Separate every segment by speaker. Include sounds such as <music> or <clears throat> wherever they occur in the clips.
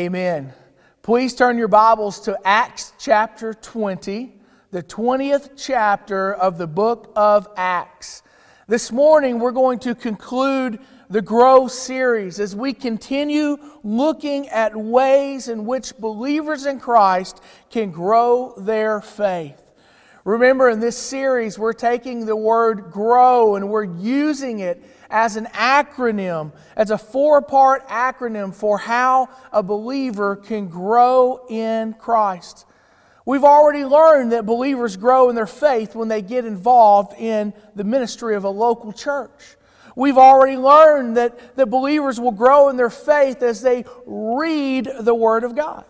Speaker 1: Amen. Please turn your Bibles to Acts chapter 20, the 20th chapter of the book of Acts. This morning, we're going to conclude the Grow series as we continue looking at ways in which believers in Christ can grow their faith. Remember, in this series, we're taking the word grow and we're using it as an acronym, as a four part acronym for how a believer can grow in Christ. We've already learned that believers grow in their faith when they get involved in the ministry of a local church. We've already learned that, that believers will grow in their faith as they read the Word of God.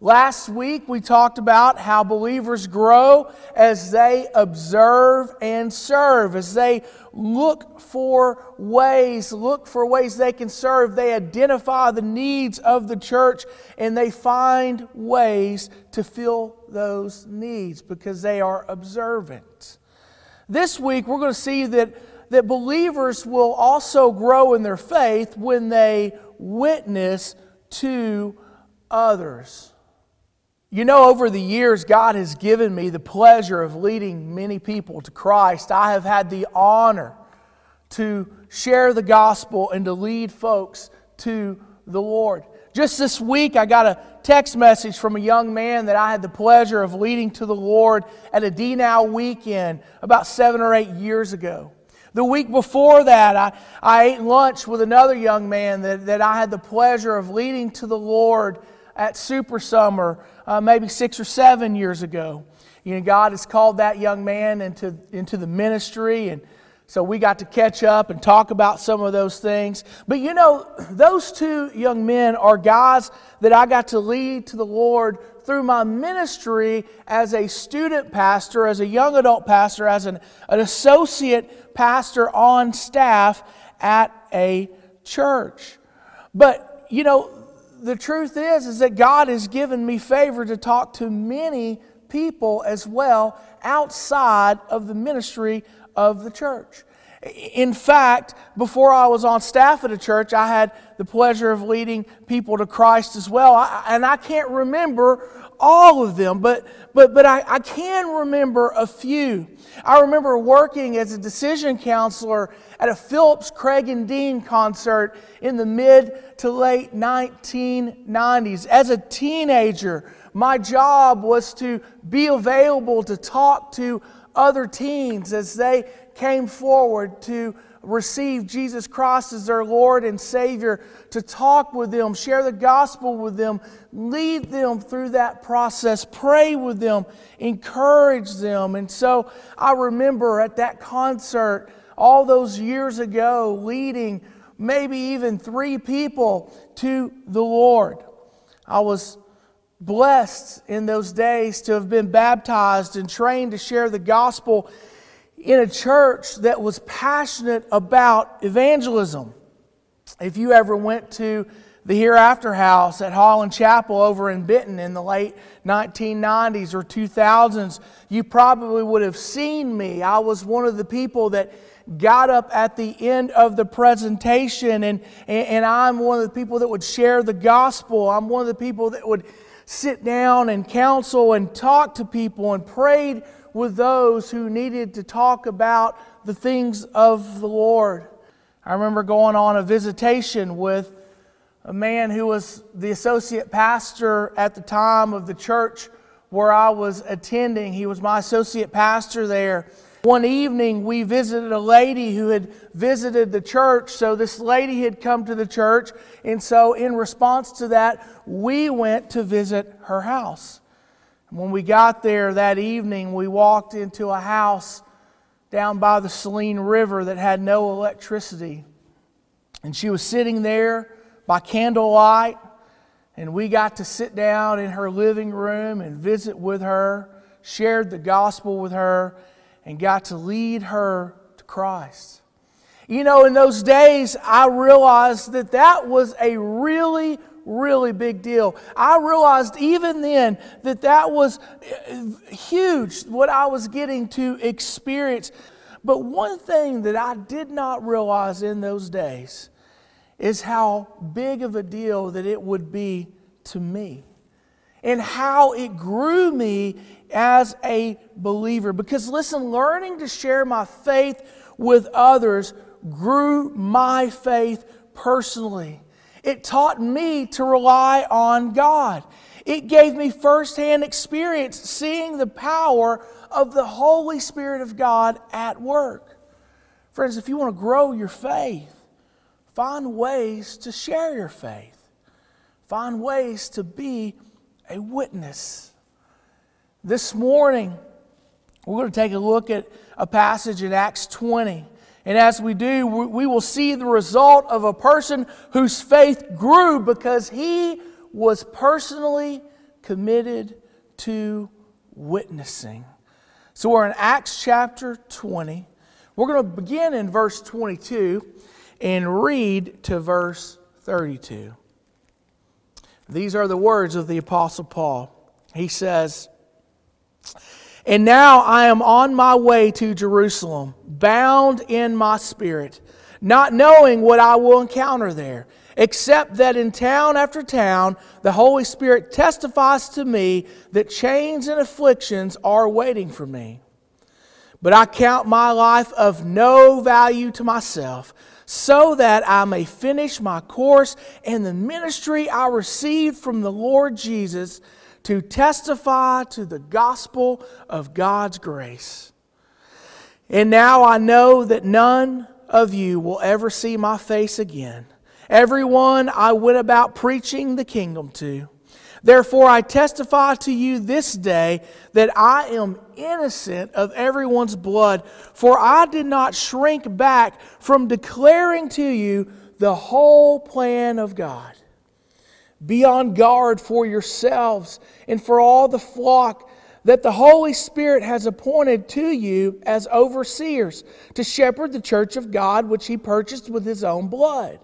Speaker 1: Last week, we talked about how believers grow as they observe and serve, as they look for ways, look for ways they can serve. They identify the needs of the church and they find ways to fill those needs because they are observant. This week, we're going to see that, that believers will also grow in their faith when they witness to others. You know, over the years, God has given me the pleasure of leading many people to Christ. I have had the honor to share the gospel and to lead folks to the Lord. Just this week, I got a text message from a young man that I had the pleasure of leading to the Lord at a DNOW weekend about seven or eight years ago. The week before that, I, I ate lunch with another young man that, that I had the pleasure of leading to the Lord at Super Summer uh, maybe six or seven years ago. You know, God has called that young man into, into the ministry, and so we got to catch up and talk about some of those things. But you know, those two young men are guys that I got to lead to the Lord through my ministry as a student pastor, as a young adult pastor, as an, an associate pastor on staff at a church. But, you know, the truth is is that God has given me favor to talk to many people as well outside of the ministry of the church. In fact, before I was on staff at a church, I had the pleasure of leading people to Christ as well. I, and I can't remember all of them, but, but, but I, I can remember a few. I remember working as a decision counselor at a Phillips Craig and Dean concert in the mid to late 1990s. As a teenager, my job was to be available to talk to other teens as they came forward to receive Jesus Christ as their Lord and Savior, to talk with them, share the gospel with them, lead them through that process, pray with them, encourage them. And so I remember at that concert all those years ago leading maybe even three people to the Lord. I was blessed in those days to have been baptized and trained to share the gospel in a church that was passionate about evangelism. If you ever went to the Hereafter House at Holland Chapel over in Benton in the late 1990s or 2000s, you probably would have seen me. I was one of the people that got up at the end of the presentation, and, and, I'm one of the people that would share the gospel. I'm one of the people that would sit down and counsel and talk to people and prayed with those who needed to talk about the things of the Lord. I remember going on a visitation with a man who was the associate pastor at the time of the church where I was attending. He was my associate pastor there. One evening, we visited a lady who had visited the church. So, this lady had come to the church. And so, in response to that, we went to visit her house. When we got there that evening, we walked into a house down by the Saline River that had no electricity. And she was sitting there by candlelight, and we got to sit down in her living room and visit with her, shared the gospel with her, and got to lead her to Christ. You know, in those days, I realized that that was a really really big deal. I realized even then that that was uh, huge, what I was getting to experience. But one thing that I did not realize in those days is how big of a deal that it would be to me and how it grew me as a believer. Because listen, learning to share my faith with others grew my faith personally. It taught me to rely on God. It gave me firsthand experience seeing the power of the Holy Spirit of God at work. Friends, if you want to grow your faith, find ways to share your faith, find ways to be a witness. This morning, we're going to take a look at a passage in Acts 20. And as we do, we will see the result of a person whose faith grew because he was personally committed to witnessing. So we're in Acts chapter 20. We're going to begin in verse 22 and read to verse 32. These are the words of the Apostle Paul. He says, And now I am on my way to Jerusalem, bound in my spirit, not knowing what I will encounter there, except that in town after town, the Holy Spirit testifies to me that chains and afflictions are waiting for me. But I count my life of no value to myself so that I may finish my course and the ministry I received from the Lord Jesus to testify to the gospel of God's grace. And now I know that none of you will ever see my face again. Everyone I went about preaching the kingdom to Therefore, I testify to you this day that I am innocent of everyone's blood, for I did not shrink back from declaring to you the whole plan of God. Be on guard for yourselves and for all the flock that the Holy Spirit has appointed to you as overseers to shepherd the church of God, which he purchased with his own blood.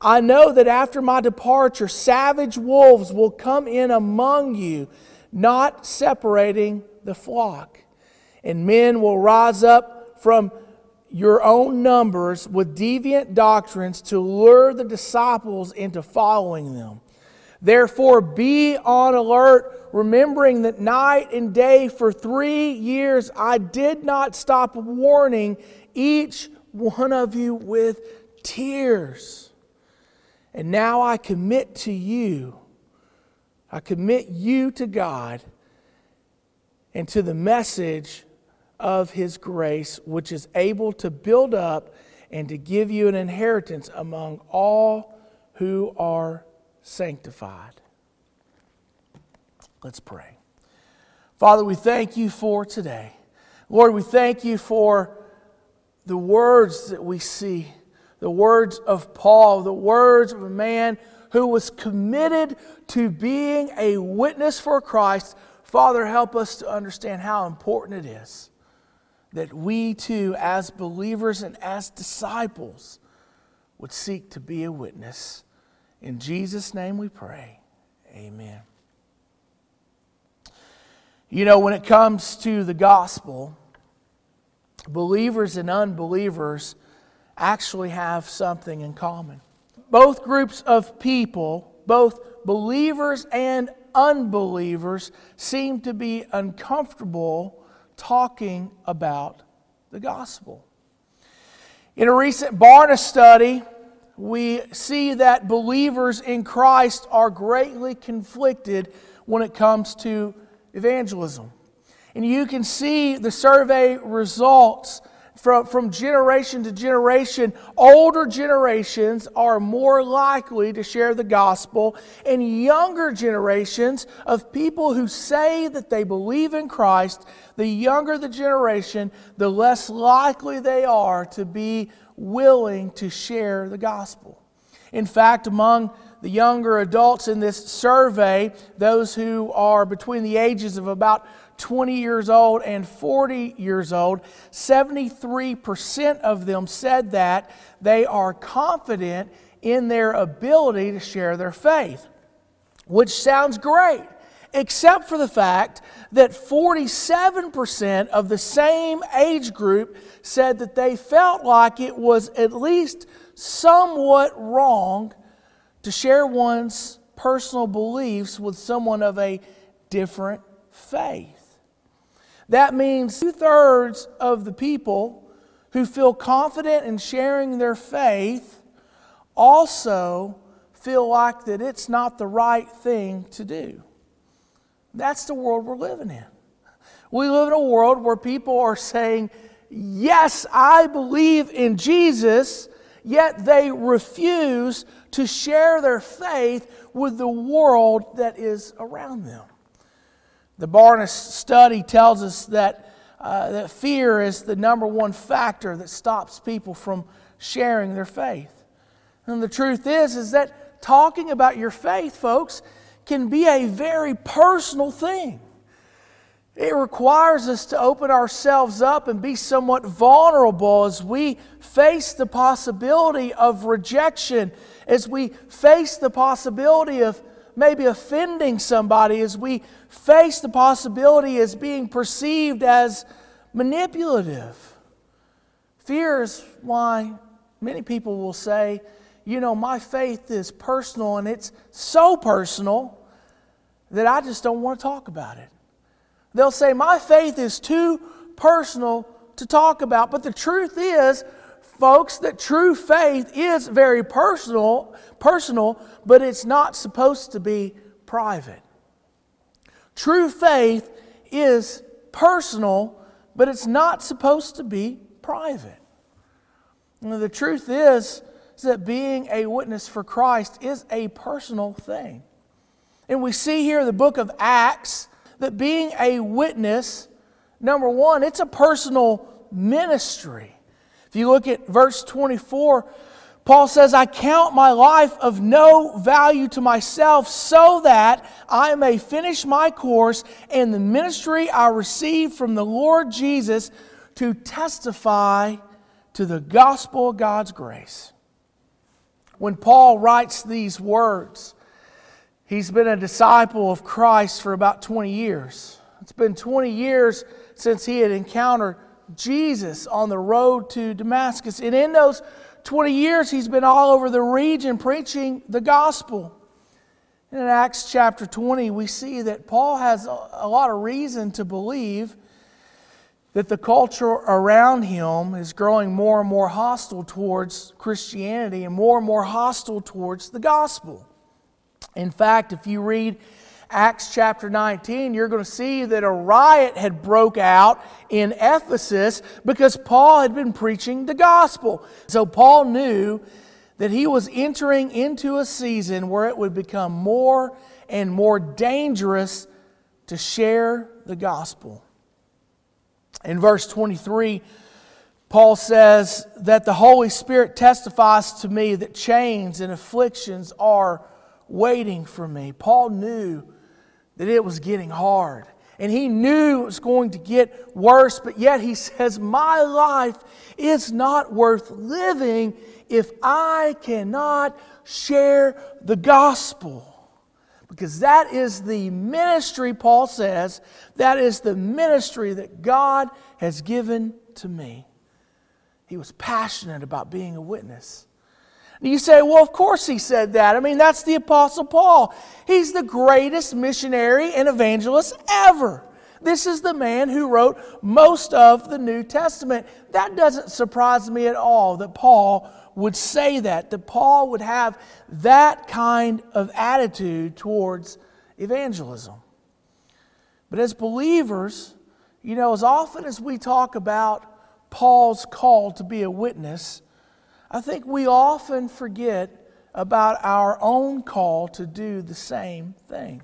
Speaker 1: I know that after my departure, savage wolves will come in among you, not separating the flock. And men will rise up from your own numbers with deviant doctrines to lure the disciples into following them. Therefore, be on alert, remembering that night and day for three years I did not stop warning each one of you with tears. And now I commit to you, I commit you to God and to the message of His grace, which is able to build up and to give you an inheritance among all who are sanctified. Let's pray. Father, we thank you for today. Lord, we thank you for the words that we see the words of Paul, the words of a man who was committed to being a witness for Christ. Father, help us to understand how important it is that we too, as believers and as disciples, would seek to be a witness. In Jesus' name we pray. Amen. You know, when it comes to the gospel, believers and unbelievers actually have something in common. Both groups of people, both believers and unbelievers, seem to be uncomfortable talking about the gospel. In a recent Barna study, we see that believers in Christ are greatly conflicted when it comes to evangelism. And you can see the survey results from, from generation to generation, older generations are more likely to share the gospel, and younger generations of people who say that they believe in Christ, the younger the generation, the less likely they are to be willing to share the gospel. In fact, among the younger adults in this survey, those who are between the ages of about 20 years old and 40 years old, 73% of them said that they are confident in their ability to share their faith, which sounds great, except for the fact that 47% of the same age group said that they felt like it was at least somewhat wrong to share one's personal beliefs with someone of a different faith. That means two thirds of the people who feel confident in sharing their faith also feel like that it's not the right thing to do. That's the world we're living in. We live in a world where people are saying, Yes, I believe in Jesus, yet they refuse to share their faith with the world that is around them. The Barna study tells us that, uh, that fear is the number one factor that stops people from sharing their faith. And the truth is, is that talking about your faith, folks, can be a very personal thing. It requires us to open ourselves up and be somewhat vulnerable as we face the possibility of rejection, as we face the possibility of maybe offending somebody, as we face the possibility as being perceived as manipulative. Fear is why many people will say, you know, my faith is personal and it's so personal that I just don't want to talk about it. They'll say, My faith is too personal to talk about. But the truth is, folks, that true faith is very personal, personal, but it's not supposed to be private. True faith is personal, but it's not supposed to be private. The truth is, is that being a witness for Christ is a personal thing. And we see here in the book of Acts that being a witness, number one, it's a personal ministry. If you look at verse 24, Paul says, I count my life of no value to myself so that I may finish my course and the ministry I received from the Lord Jesus to testify to the gospel of God's grace. When Paul writes these words, He's been a disciple of Christ for about 20 years. It's been 20 years since he had encountered Jesus on the road to Damascus. And in those 20 years, he's been all over the region preaching the gospel. And in Acts chapter 20, we see that Paul has a lot of reason to believe that the culture around him is growing more and more hostile towards Christianity and more and more hostile towards the gospel. In fact, if you read Acts chapter 19, you're going to see that a riot had broke out in Ephesus because Paul had been preaching the gospel. So Paul knew that he was entering into a season where it would become more and more dangerous to share the gospel. In verse 23, Paul says that the Holy Spirit testifies to me that chains and afflictions are waiting for me. Paul knew that it was getting hard. And he knew it was going to get worse, but yet he <laughs> says, My life is not worth living if I cannot share the gospel. Because that is the ministry, Paul says, that is the ministry that God has given to me. He was passionate about being a witness. You say, well, of course he said that. I mean, that's the Apostle Paul. He's the greatest missionary and evangelist ever. This is the man who wrote most of the New Testament. That doesn't surprise me at all that Paul would say that, that Paul would have that kind of attitude towards evangelism. But as believers, you know, as often as we talk about Paul's call to be a witness, I think we often forget about our own call to do the same thing.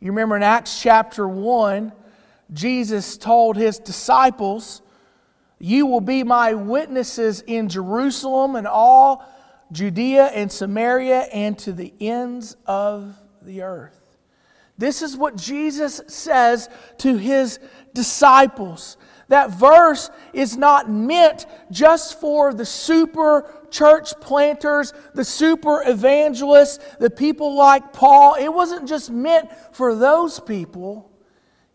Speaker 1: You remember in Acts chapter 1, Jesus told his disciples, You will be my witnesses in Jerusalem and all Judea and Samaria and to the ends of the earth. This is what Jesus says to his disciples. That verse is not meant just for the super church planters, the super evangelists, the people like Paul. It wasn't just meant for those people,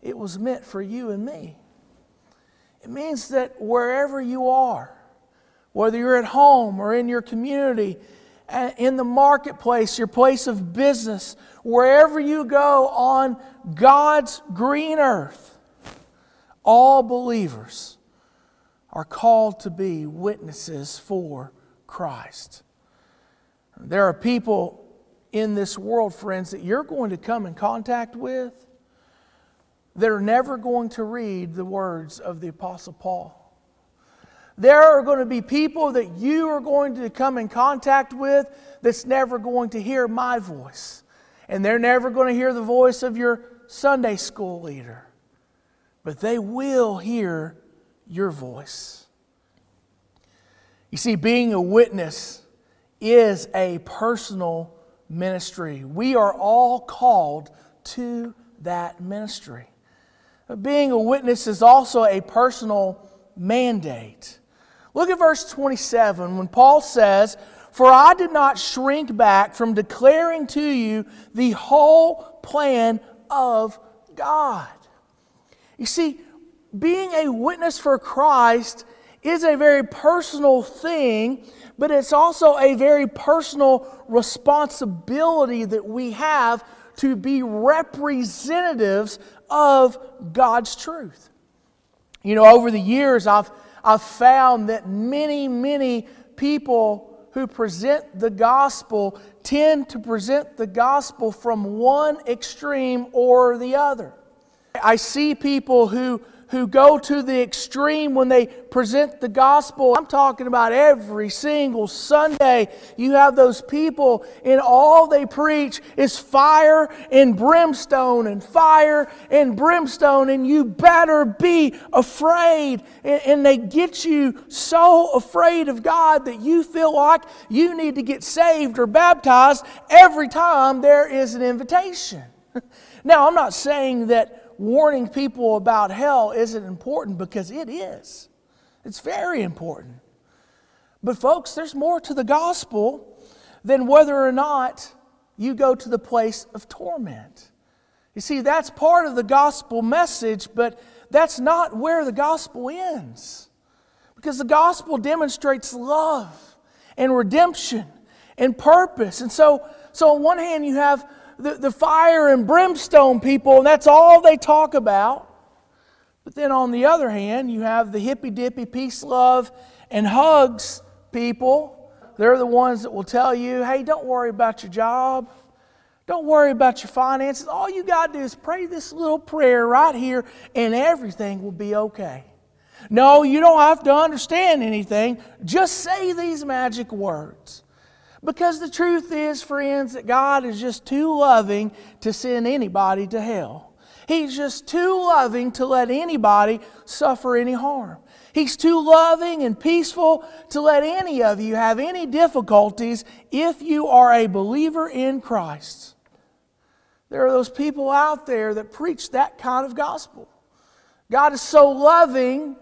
Speaker 1: it was meant for you and me. It means that wherever you are, whether you're at home or in your community, in the marketplace, your place of business, wherever you go on God's green earth, all believers are called to be witnesses for Christ. There are people in this world, friends, that you're going to come in contact with that are never going to read the words of the Apostle Paul. There are going to be people that you are going to come in contact with that's never going to hear my voice. And they're never going to hear the voice of your Sunday school leader. But they will hear your voice. You see, being a witness is a personal ministry. We are all called to that ministry. Being a witness is also a personal mandate. Look at verse 27 when Paul says, For I did not shrink back from declaring to you the whole plan of God. You see, being a witness for Christ is a very personal thing, but it's also a very personal responsibility that we have to be representatives of God's truth. You know, over the years, I've I've found that many, many people who present the gospel tend to present the gospel from one extreme or the other. I see people who who go to the extreme when they present the gospel. I'm talking about every single Sunday. You have those people, and all they preach is fire and brimstone and fire and brimstone, and you better be afraid. And they get you so afraid of God that you feel like you need to get saved or baptized every time there is an invitation. <laughs> Now, I'm not saying that warning people about hell isn't important because it is. It's very important. But, folks, there's more to the gospel than whether or not you go to the place of torment. You see, that's part of the gospel message, but that's not where the gospel ends. Because the gospel demonstrates love and redemption and purpose. And so, so on one hand, you have the, the fire and brimstone people, and that's all they talk about. But then on the other hand, you have the hippy dippy, peace, love, and hugs people. They're the ones that will tell you, hey, don't worry about your job. Don't worry about your finances. All you got to do is pray this little prayer right here, and everything will be okay. No, you don't have to understand anything. Just say these magic words. Because the truth is, friends, that God is just too loving to send anybody to hell. He's just too loving to let anybody suffer any harm. He's too loving and peaceful to let any of you have any difficulties if you are a believer in Christ. There are those people out there that preach that kind of gospel. God is so loving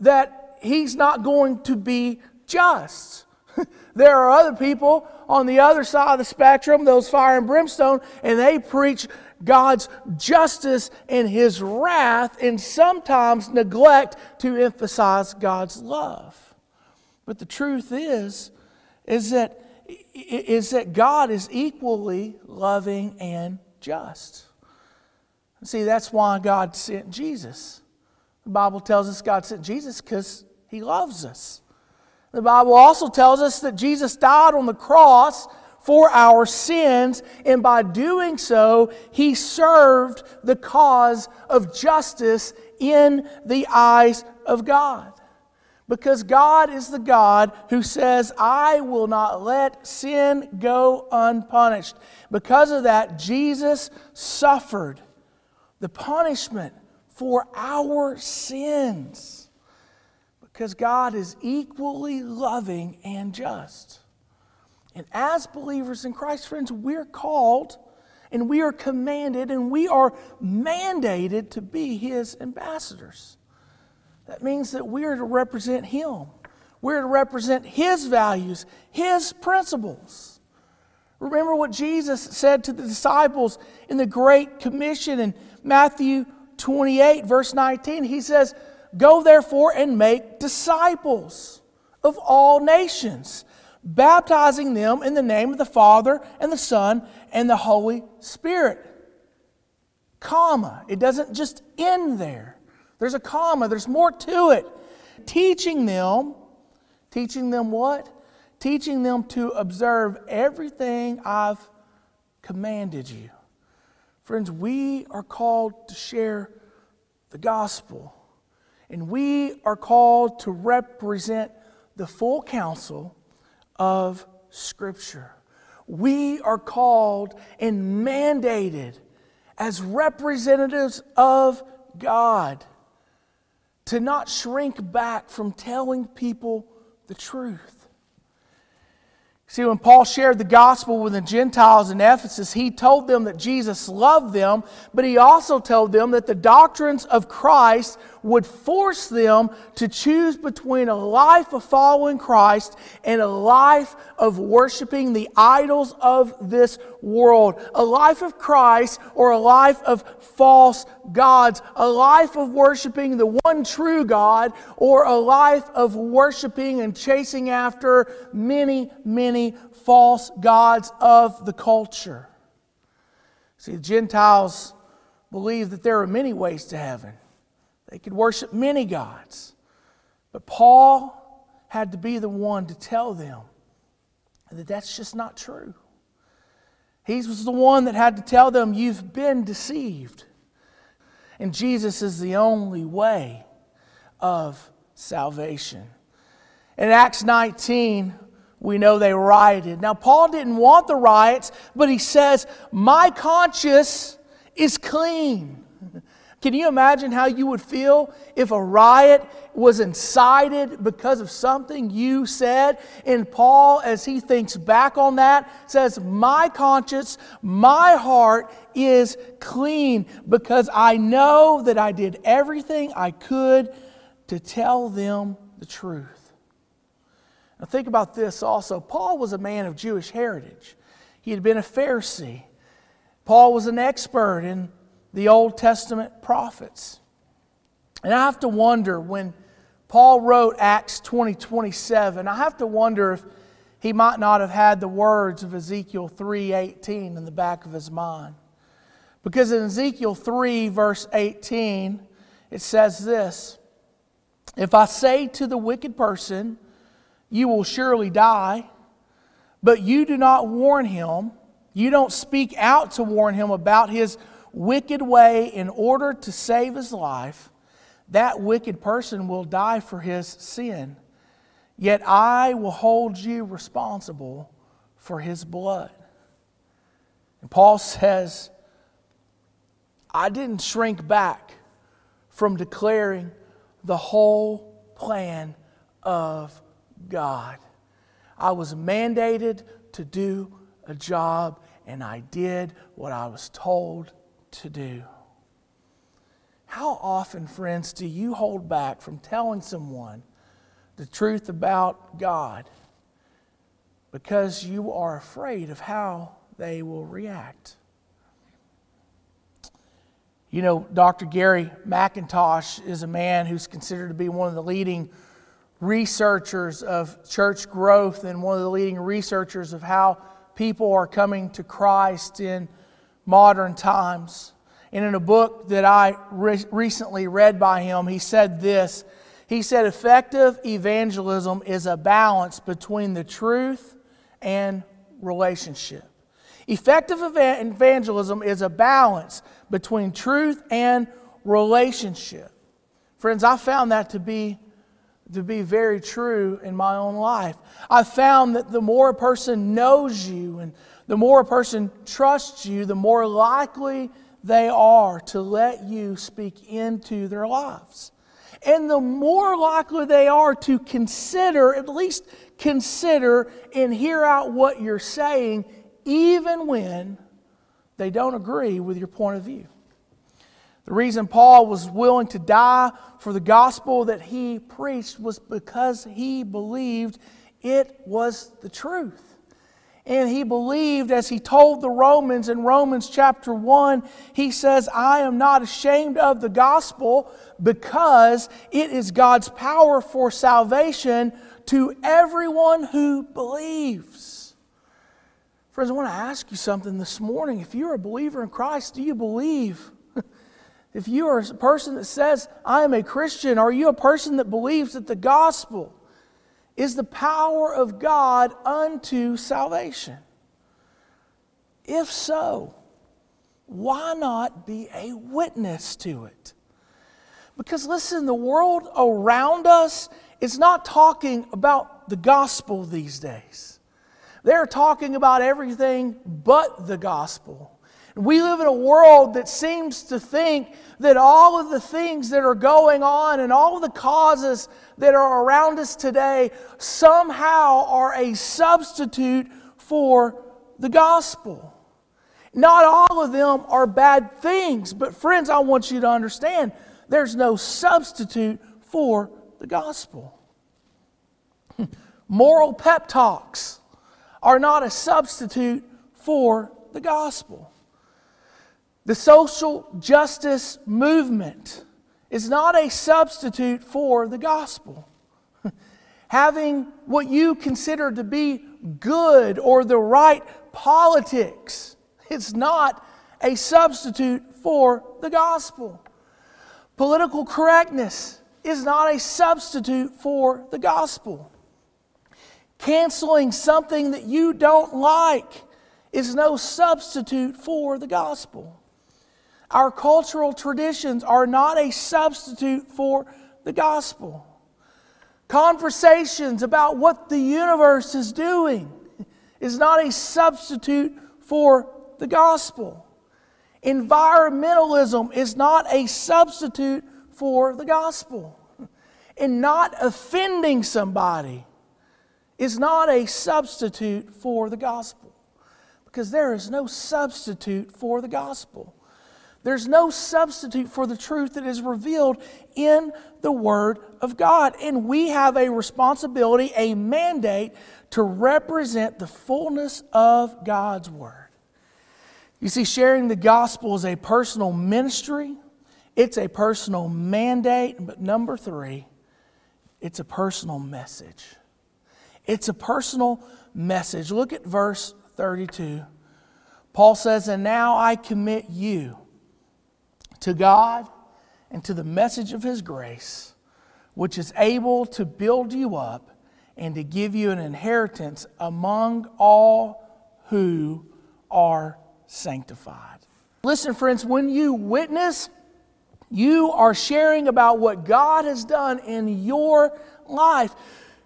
Speaker 1: that He's not going to be just. <laughs> there are other people on the other side of the spectrum, those fire and brimstone, and they preach God's justice and His wrath and sometimes neglect to emphasize God's love. But the truth is, is that, is that God is equally loving and just. See, that's why God sent Jesus. The Bible tells us God sent Jesus because He loves us. The Bible also tells us that Jesus died on the cross for our sins, and by doing so, he served the cause of justice in the eyes of God. Because God is the God who says, I will not let sin go unpunished. Because of that, Jesus suffered the punishment for our sins because God is equally loving and just. And as believers in Christ, friends, we're called and we are commanded and we are mandated to be His ambassadors. That means that we are to represent Him, we're to represent His values, His principles. Remember what Jesus said to the disciples in the Great Commission in Matthew 28, verse 19. He says, Go therefore and make disciples of all nations, baptizing them in the name of the Father and the Son and the Holy Spirit. Comma. It doesn't just end there. There's a comma, there's more to it. Teaching them, teaching them what? Teaching them to observe everything I've commanded you. Friends, we are called to share the gospel, and we are called to represent the full counsel of Scripture. We are called and mandated as representatives of God to not shrink back from telling people the truth. See, when Paul shared the gospel with the Gentiles in Ephesus, he told them that Jesus loved them, but he also told them that the doctrines of Christ would force them to choose between a life of following Christ and a life of worshiping the idols of this world. A life of Christ or a life of false gods. A life of worshiping the one true God or a life of worshiping and chasing after many, many false gods of the culture. See, the Gentiles believe that there are many ways to heaven. They could worship many gods. But Paul had to be the one to tell them that that's just not true. He was the one that had to tell them, You've been deceived. And Jesus is the only way of salvation. In Acts 19, we know they rioted. Now, Paul didn't want the riots, but he says, My conscience is clean. Can you imagine how you would feel if a riot was incited because of something you said? And Paul, as he thinks back on that, says, My conscience, my heart is clean because I know that I did everything I could to tell them the truth. Now, think about this also. Paul was a man of Jewish heritage, he had been a Pharisee. Paul was an expert in the Old Testament prophets. And I have to wonder when Paul wrote Acts 20 27, I have to wonder if he might not have had the words of Ezekiel 3:18 in the back of his mind. Because in Ezekiel 3 verse 18 it says this, if I say to the wicked person, you will surely die, but you do not warn him, you don't speak out to warn him about his wicked way in order to save his life, that wicked person will die for his sin. Yet I will hold you responsible for his blood. And Paul says, I didn't shrink back from declaring the whole plan of God. I was mandated to do a job, and I did what I was told to do. How often, friends, do you hold back from telling someone the truth about God because you are afraid of how they will react? You know, Dr. Gary McIntosh is a man who's considered to be one of the leading researchers of church growth and one of the leading researchers of how people are coming to Christ in modern times. And in a book that I re- recently read by him, he said this. He said, Effective evangelism is a balance between the truth and relationship. Effective evangelism is a balance between truth and relationship. Friends, I found that to be, to be very true in my own life. I found that the more a person knows you and the more a person trusts you, the more likely they are to let you speak into their lives. And the more likely they are to consider, at least consider, and hear out what you're saying, even when they don't agree with your point of view. The reason Paul was willing to die for the gospel that he preached was because he believed it was the truth. And he believed, as he told the Romans in Romans chapter 1, he says, I am not ashamed of the gospel because it is God's power for salvation to everyone who believes. Friends, I want to ask you something this morning. If you're a believer in Christ, do you believe? <laughs> If you are a person that says, I am a Christian, are you a person that believes that the gospel is the power of God unto salvation? If so, why not be a witness to it? Because listen, the world around us is not talking about the gospel these days. They're talking about everything but the gospel. We live in a world that seems to think that all of the things that are going on and all of the causes that are around us today somehow are a substitute for the gospel. Not all of them are bad things, but friends, I want you to understand there's no substitute for the gospel. <laughs> Moral pep talks are not a substitute for the gospel. The social justice movement is not a substitute for the gospel. <laughs> Having what you consider to be good or the right politics is not a substitute for the gospel. Political correctness is not a substitute for the gospel. Canceling something that you don't like is no substitute for the gospel. Our cultural traditions are not a substitute for the gospel. Conversations about what the universe is doing is not a substitute for the gospel. Environmentalism is not a substitute for the gospel. And not offending somebody is not a substitute for the gospel. Because there is no substitute for the gospel. There's no substitute for the truth that is revealed in the Word of God. And we have a responsibility, a mandate to represent the fullness of God's Word. You see, sharing the gospel is a personal ministry, it's a personal mandate, but number three, it's a personal message. It's a personal message. Look at verse 32. Paul says, And now I commit you to God and to the message of His grace, which is able to build you up and to give you an inheritance among all who are sanctified. Listen, friends, when you witness, you are sharing about what God has done in your life.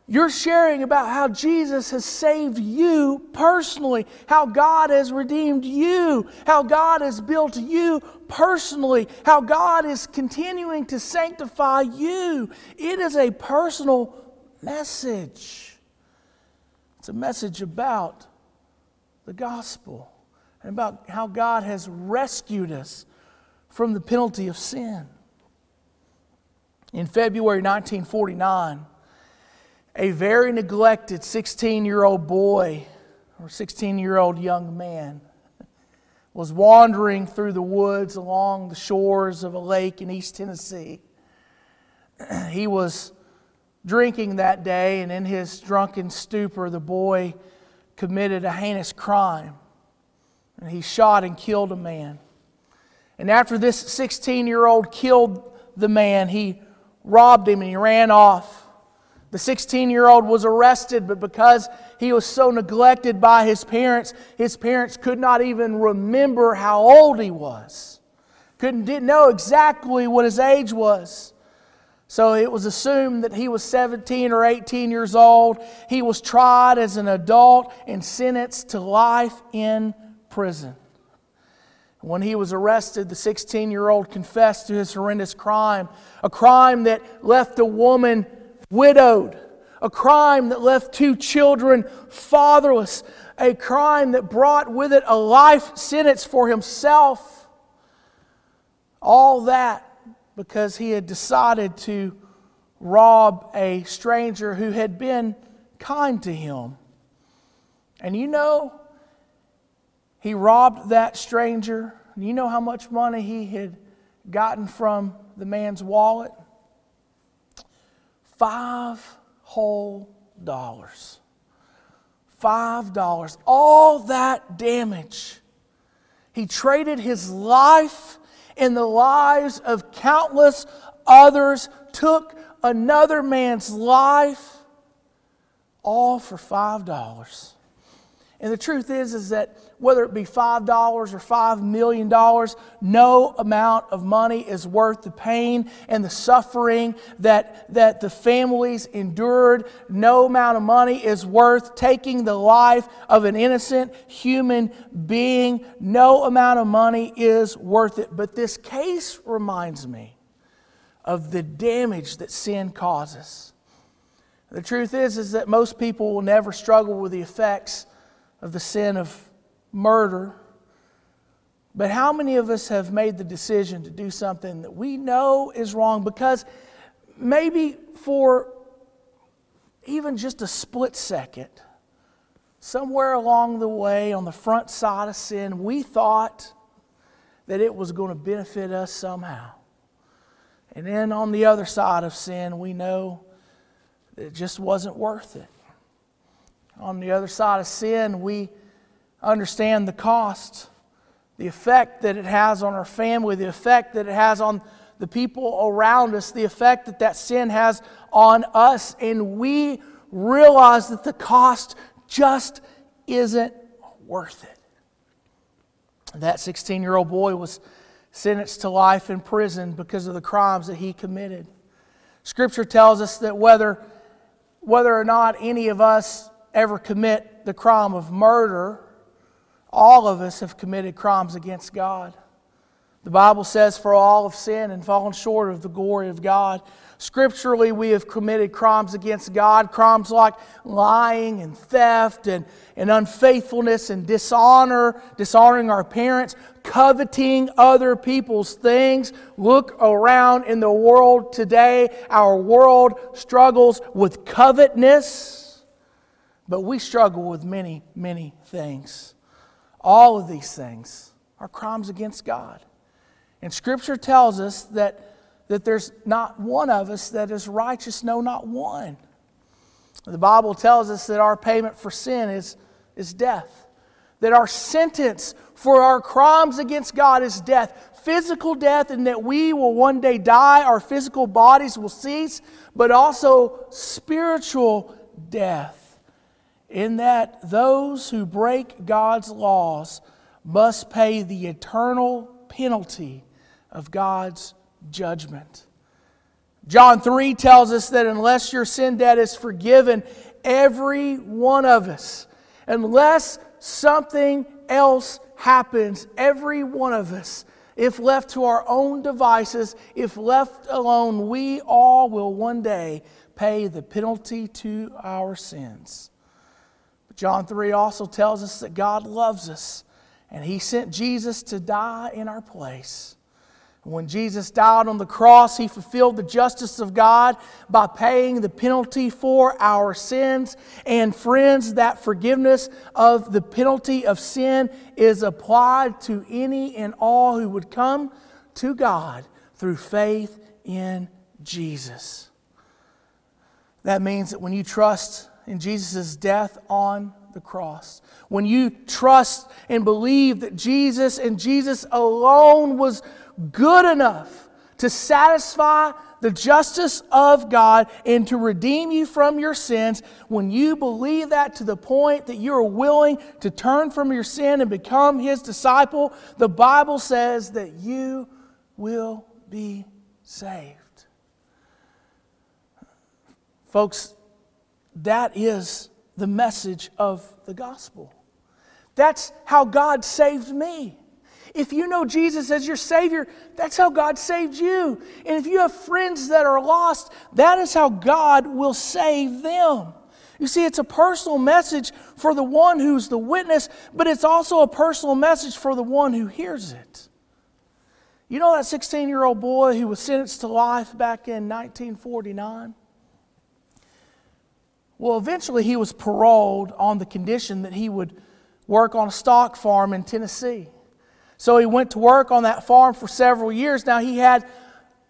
Speaker 1: You're sharing about how Jesus has saved you personally, how God has redeemed you, how God has built you personally, how God is continuing to sanctify you. It is a personal message. It's a message about the gospel and about how God has rescued us from the penalty of sin. In February 1949, a very neglected 16 year old boy or 16 year old young man was wandering through the woods along the shores of a lake in East Tennessee. <clears throat> He was drinking that day, and in his drunken stupor, the boy committed a heinous crime. And he shot and killed a man. And after this 16 year old killed the man, he robbed him and he ran off. The 16 year old was arrested, but because he was so neglected by his parents, his parents could not even remember how old he was. Couldn't, didn't know exactly what his age was. So it was assumed that he was 17 or 18 years old. He was tried as an adult and sentenced to life in prison. When he was arrested, the 16 year old confessed to his horrendous crime, a crime that left a woman widowed, a crime that left two children fatherless, a crime that brought with it a life sentence for himself. All that because he had decided to rob a stranger who had been kind to him. And you know, he robbed that stranger. You know how much money he had gotten from the man's wallet? Five whole dollars. Five dollars. All that damage. He traded his life and the lives of countless others, took another man's life, all for five dollars. And the truth is, is that whether it be $5 or $5 million, no amount of money is worth the pain and the suffering that, that the families endured. No amount of money is worth taking the life of an innocent human being. No amount of money is worth it. But this case reminds me of the damage that sin causes. The truth is, is that most people will never struggle with the effects of the sin of murder. But how many of us have made the decision to do something that we know is wrong because maybe for even just a split second, somewhere along the way on the front side of sin, we thought that it was going to benefit us somehow. And then on the other side of sin, we know that it just wasn't worth it on the other side of sin, we understand the cost, the effect that it has on our family, the effect that it has on the people around us, the effect that that sin has on us. And we realize that the cost just isn't worth it. That 16 year old boy was sentenced to life in prison because of the crimes that he committed. Scripture tells us that whether, whether or not any of us ever commit the crime of murder, all of us have committed crimes against God. The Bible says, For all have sinned and fallen short of the glory of God. Scripturally, we have committed crimes against God, crimes like lying and theft and, and unfaithfulness and dishonor, dishonoring our parents, coveting other people's things. Look around in the world today. Our world struggles with covetousness. But we struggle with many, many things. All of these things are crimes against God. And Scripture tells us that, that there's not one of us that is righteous, no, not one. The Bible tells us that our payment for sin is, is death, that our sentence for our crimes against God is death, physical death, and that we will one day die, our physical bodies will cease, but also spiritual death in that those who break God's laws must pay the eternal penalty of God's judgment. John 3 tells us that unless your sin debt is forgiven, every one of us, unless something else happens, every one of us, if left to our own devices, if left alone, we all will one day pay the penalty to our sins. John 3 also tells us that God loves us and He sent Jesus to die in our place. When Jesus died on the cross, He fulfilled the justice of God by paying the penalty for our sins. And friends, that forgiveness of the penalty of sin is applied to any and all who would come to God through faith in Jesus. That means that when you trust in Jesus' death on the cross. When you trust and believe that Jesus and Jesus alone was good enough to satisfy the justice of God and to redeem you from your sins, when you believe that to the point that you're willing to turn from your sin and become His disciple, the Bible says that you will be saved. Folks, that is the message of the gospel. That's how God saved me. If you know Jesus as your Savior, that's how God saved you. And if you have friends that are lost, that is how God will save them. You see, it's a personal message for the one who's the witness, but it's also a personal message for the one who hears it. You know that 16 year old boy who was sentenced to life back in 1949? Well, eventually he was paroled on the condition that he would work on a stock farm in Tennessee. So he went to work on that farm for several years. Now he had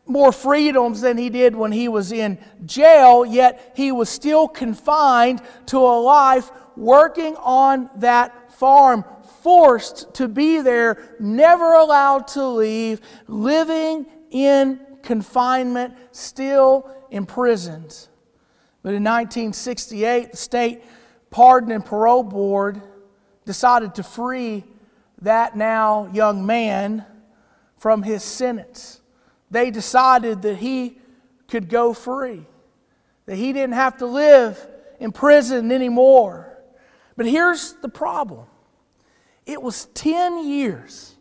Speaker 1: more freedoms than he did when he was in jail, yet he was still confined to a life working on that farm, forced to be there, never allowed to leave, living in confinement, still imprisoned. But in 1968, the state pardon and parole board decided to free that now young man from his sentence they decided that he could go free, that he didn't have to live in prison anymore. But here's the problem it was 10 years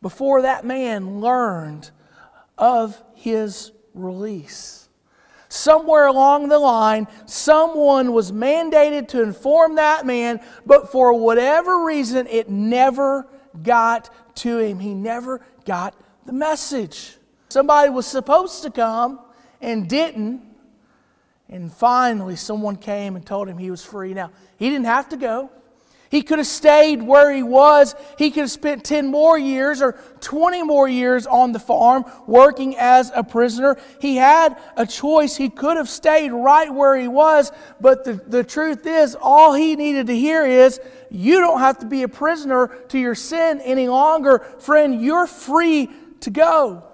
Speaker 1: before that man learned of his release. Somewhere along the line, someone was mandated to inform that man, but for whatever reason, it never got to him. He never got the message. Somebody was supposed to come and didn't. And finally, someone came and told him he was free. Now, he didn't have to go. He could have stayed where he was. He could have spent 10 more years or 20 more years on the farm working as a prisoner. He had a choice. He could have stayed right where he was. But the, the truth is, all he needed to hear is, You don't have to be a prisoner to your sin any longer. Friend, you're free to go.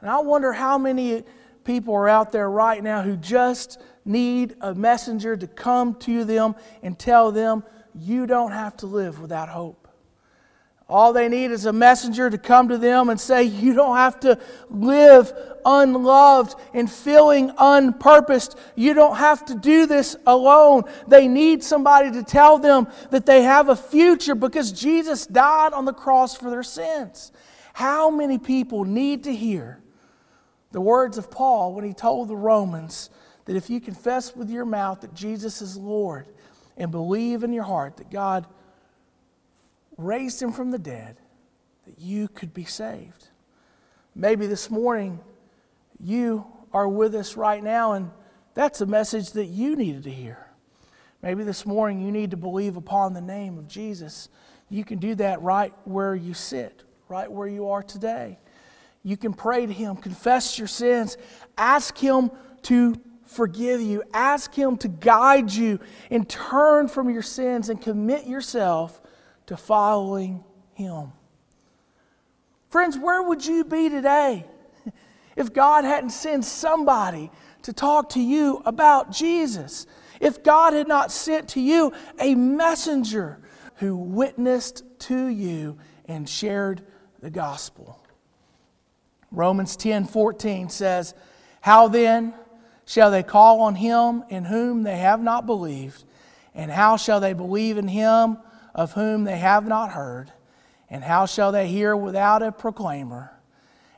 Speaker 1: And I wonder how many people are out there right now who just need a messenger to come to them and tell them, you don't have to live without hope. All they need is a messenger to come to them and say, You don't have to live unloved and feeling unpurposed. You don't have to do this alone. They need somebody to tell them that they have a future because Jesus died on the cross for their sins. How many people need to hear the words of Paul when he told the Romans that if you confess with your mouth that Jesus is Lord and believe in your heart that God raised him from the dead, that you could be saved. Maybe this morning you are with us right now, and that's a message that you needed to hear. Maybe this morning you need to believe upon the name of Jesus. You can do that right where you sit, right where you are today. You can pray to Him, confess your sins, ask Him to forgive you, ask Him to guide you, and turn from your sins and commit yourself to following Him. Friends, where would you be today <laughs> if God hadn't sent somebody to talk to you about Jesus? If God had not sent to you a messenger who witnessed to you and shared the gospel? Romans 10 14 says, How then shall they call on him in whom they have not believed? And how shall they believe in him of whom they have not heard? And how shall they hear without a proclaimer?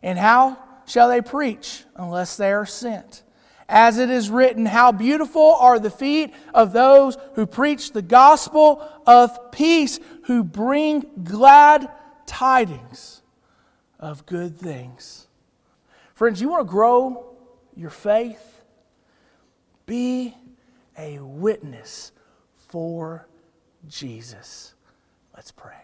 Speaker 1: And how shall they preach unless they are sent? As it is written, How beautiful are the feet of those who preach the gospel of peace, who bring glad tidings of good things. Friends, you want to grow your faith? Be a witness for Jesus. Let's pray.